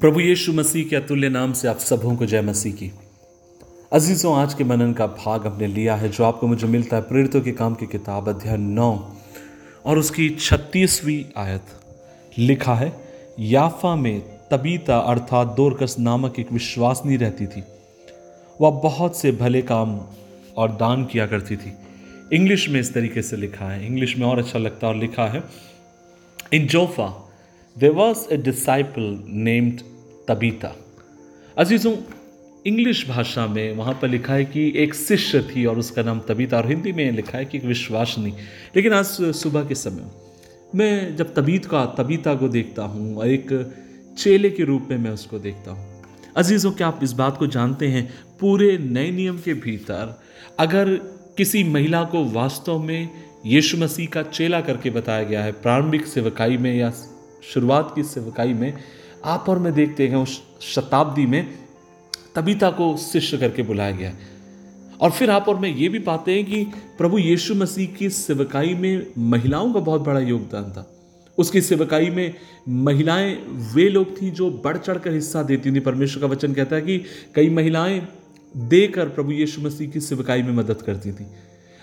प्रभु यीशु मसीह के अतुल्य नाम से आप सबों को जय मसीह की। अजीज़ों, आज के मनन का भाग हमने लिया है, जो आपको मुझे मिलता है प्रेरितों के काम की किताब, अध्याय नौ। और उसकी छत्तीसवीं आयत लिखा है, याफा में तबीता अर्थात दोरकस नामक एक विश्वासनी रहती थी। वह बहुत से भले काम और दान किया करती थी। इंग्लिश में इस तरीके से लिखा है, इंग्लिश में और अच्छा लगता है और लिखा है, in Joppa there was a disciple named Tabitha. अजीज़ों, English भाषा में वहाँ पर लिखा है कि एक शिष्य थी और उसका नाम तबीता और हिंदी में लिखा है कि एक विश्वासनी। लेकिन आज सुबह के समय, मैं जब तबीत का, तबीता को देखता हूँ और एक चेले के रूप में मैं उसको देखता हूँ। अजीज़ों, क्या आप इस बात को जानते हैं? पूरे नए नियम के भीतर अगर किसी महिला को वास्तव में यीशु मसीह का चेला करके बताया गया है, प्रारंभिक सेवकाई में या शुरुआत की सेवकाई में आप और मैं देखते हैं उस शताब्दी में तबीता को शिष्य करके बुलाया गया। और फिर आप और मैं ये भी पाते हैं कि प्रभु यीशु मसीह की सेवकाई में महिलाओं का बहुत बड़ा योगदान था। उसकी सेवकाई में महिलाएँ, वे लोग थी जो बढ़ चढ़ कर हिस्सा देती थी। परमेश्वर का वचन कहता है कि कई महिलाएँ देकर प्रभु यीशु मसीह की सेवकाई में मदद करती थी।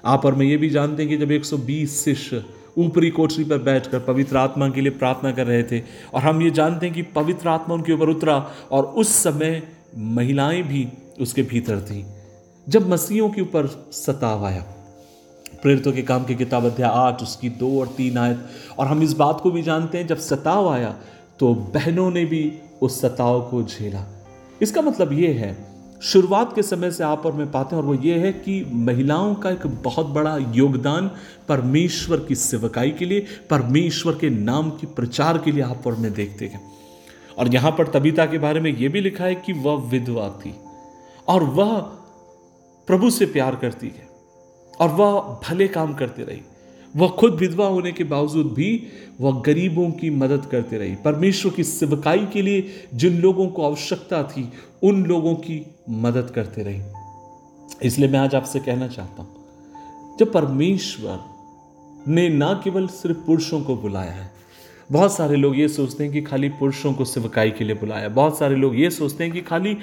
आप और मैं ये भी जानते हैं कि जब 120 शिष्य ऊपरी कोठरी पर बैठकर पवित्र आत्मा के लिए प्रार्थना कर रहे थे। और हम ये जानते हैं कि पवित्र आत्मा उनके ऊपर उतरा और उस समय महिलाएँ भी उसके भीतर थीं। जब मसीहों के ऊपर सताव आया, प्रेरितों के काम की किताब अध्याय आठ, उसकी दो और तीन आयत, और हम इस बात को भी जानते हैं, जब सताव आया तो बहनों ने भी उस सताव को झेला। इसका मतलब ये है शुरुआत के समय से आप और मैं पाते हैं, और वो ये है कि महिलाओं का एक बहुत बड़ा योगदान परमेश्वर की सेवकाई के लिए, परमेश्वर के नाम की प्रचार के लिए आप और मैं देखते हैं। और यहाँ पर तबीता के बारे में यह भी लिखा है कि वह विधवा थी, और वह प्रभु से प्यार करती है, और वह भले काम करती रही वह खुद विधवा होने के बावजूद भी वह गरीबों की मदद करते रही। परमेश्वर की सेवकाई के लिए जिन लोगों को आवश्यकता थी, उन लोगों की मदद करते रही। इसलिए मैं आज आपसे कहना चाहता हूँ, जब परमेश्वर ने ना केवल सिर्फ़ पुरुषों को बुलाया है, बहुत सारे लोग ये सोचते हैं कि खाली पुरुषों को सेवकाई के लिए बुलाया, बहुत सारे लोग ये सोचते हैं कि खाली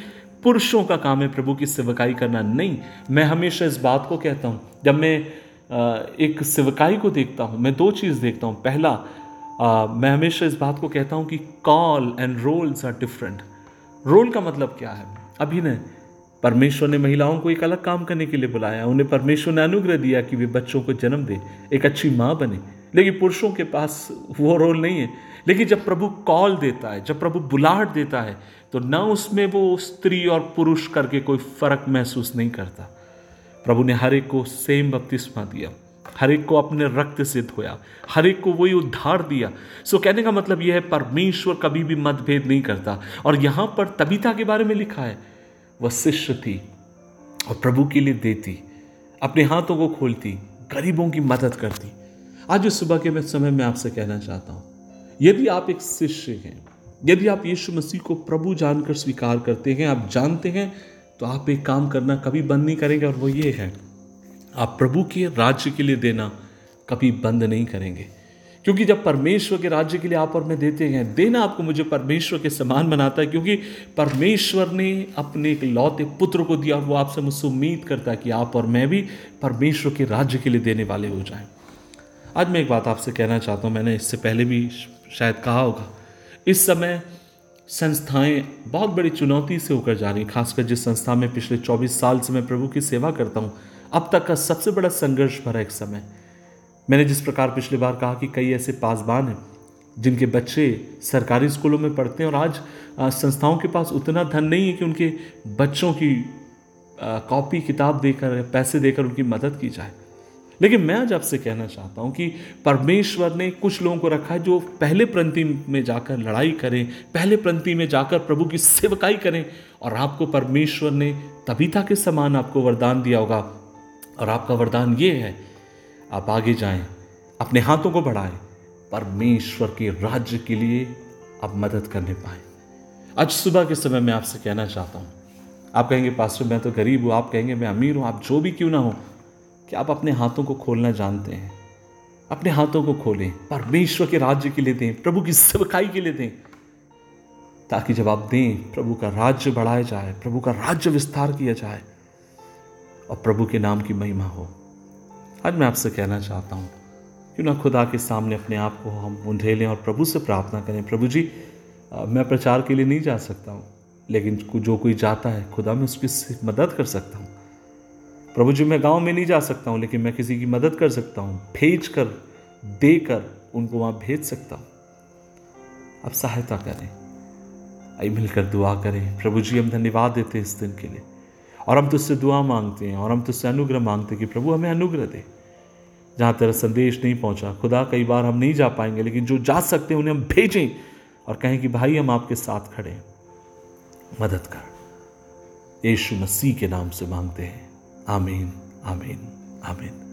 पुरुषों का काम है प्रभु की सेवकाई करना। नहीं, मैं हमेशा इस बात को कहता हूँ, जब मैं एक सेवकाई को देखता हूँ, मैं दो चीज़ देखता हूँ। पहला मैं हमेशा इस बात को कहता हूँ कि call and roles are different role का मतलब क्या है? अभी अभिनय परमेश्वर ने महिलाओं को एक अलग काम करने के लिए बुलाया, उन्हें परमेश्वर ने अनुग्रह दिया कि वे बच्चों को जन्म दे, एक अच्छी माँ बने। लेकिन पुरुषों के पास वो रोल नहीं है। लेकिन जब प्रभु कॉल देता है, जब प्रभु बुलाहट देता है तो न उसमें वो स्त्री और पुरुष करके कोई फ़र्क महसूस नहीं करता। प्रभु ने हर एक को सेम बपतिस्मा दिया, हर एक को अपने रक्त से धोया हर एक को वही उद्धार दिया। सो कहने का मतलब यह है, परमेश्वर कभी भी मतभेद नहीं करता। और यहाँ पर तबीता के बारे में लिखा है, वह शिष्य थी और प्रभु के लिए देती, अपने हाथों को खोलती, गरीबों की मदद करती। आज इस सुबह के मैं समय में आपसे कहना चाहता हूँ, यदि आप एक शिष्य हैं, यदि आप यीशु मसीह को प्रभु जानकर स्वीकार करते हैं, आप जानते हैं तो आप एक काम करना, कभी बंद नहीं करेंगे और वो ये है, आप प्रभु के राज्य के लिए देना, कभी बंद नहीं करेंगे। क्योंकि जब परमेश्वर के राज्य के लिए आप और मैं देते हैं, देना आपको मुझे परमेश्वर के समान बनाता है, क्योंकि परमेश्वर ने अपने एक लौते पुत्र को दिया और वो आपसे मुझसे उम्मीद करता है कि आप और मैं भी परमेश्वर के राज्य के लिए देने वाले हो जाएँ। आज मैं एक बात आपसे कहना चाहता हूँ, मैंने इससे पहले भी शायद कहा होगा, इस समय संस्थाएँ बहुत बड़ी चुनौती से होकर जा रही खासकर जिस संस्था में पिछले 24 साल से मैं प्रभु की सेवा करता हूँ, अब तक का सबसे बड़ा संघर्ष भरा एक समय मैंने जिस प्रकार पिछली बार कहा कि कई ऐसे पासबान हैं, जिनके बच्चे सरकारी स्कूलों में पढ़ते हैं और आज संस्थाओं के पास उतना धन नहीं है कि उनके बच्चों की कॉपी, किताब देकर, पैसे देकर उनकी मदद की जाए। लेकिन मैं आज आपसे कहना चाहता हूँ कि परमेश्वर ने कुछ लोगों को रखा है जो पहले प्रंति में जाकर लड़ाई करें, पहले प्रंति में जाकर प्रभु की सेवकाई करें, और आपको परमेश्वर ने तबीता के समान आपको वरदान दिया होगा। और आपका वरदान ये है, आप आगे जाएँ, अपने हाथों को बढ़ाएँ, परमेश्वर के राज्य के लिए आप मदद करने पाए। आज सुबह के समय मैं आपसे कहना चाहता हूँ। आप कहेंगे, पास्टर, मैं तो गरीब हूँ। आप कहेंगे, मैं अमीर हूँ। आप जो भी क्यों ना हो कि आप अपने हाथों को खोलना जानते हैं। अपने हाथों को खोलें, परमेश्वर के राज्य के लिए दें, प्रभु की सेवकाई के लिए दें, ताकि जब आप दें, प्रभु का राज्य बढ़ाया जाए, प्रभु का राज्य विस्तार किया जाए, और प्रभु के नाम की महिमा हो। आज मैं आपसे कहना चाहता हूँ, क्यों ना खुदा के सामने अपने आप को हम उंधेलें और प्रभु से प्रार्थना करें, प्रभु जी मैं प्रचार के लिए नहीं जा सकता हूँ, लेकिन जो कोई जाता है, खुदा मैं उसकी मदद कर सकता हूँ। प्रभु जी, मैं गाँव में नहीं जा सकता हूँ, लेकिन मैं किसी की मदद कर सकता हूँ, भेज कर, देकर उनको वहाँ भेज सकता हूँ। अब सहायता करें आई मिलकर दुआ करें। प्रभु जी, हम धन्यवाद देते हैं इस दिन के लिए। और हम तुझसे दुआ मांगते हैं, और हम तुझसे अनुग्रह मांगते हैं कि प्रभु हमें अनुग्रह दे। जहाँ तेरा संदेश नहीं पहुँचा, खुदा कई बार हम नहीं जा पाएँगे, लेकिन जो जा सकते हैं, उन्हें हम भेजें और कहें कि, भाई, हम आपके साथ खड़े हैं। मदद कर। यीशु मसीह के नाम से मांगते हैं। আমিন আমিন আমিন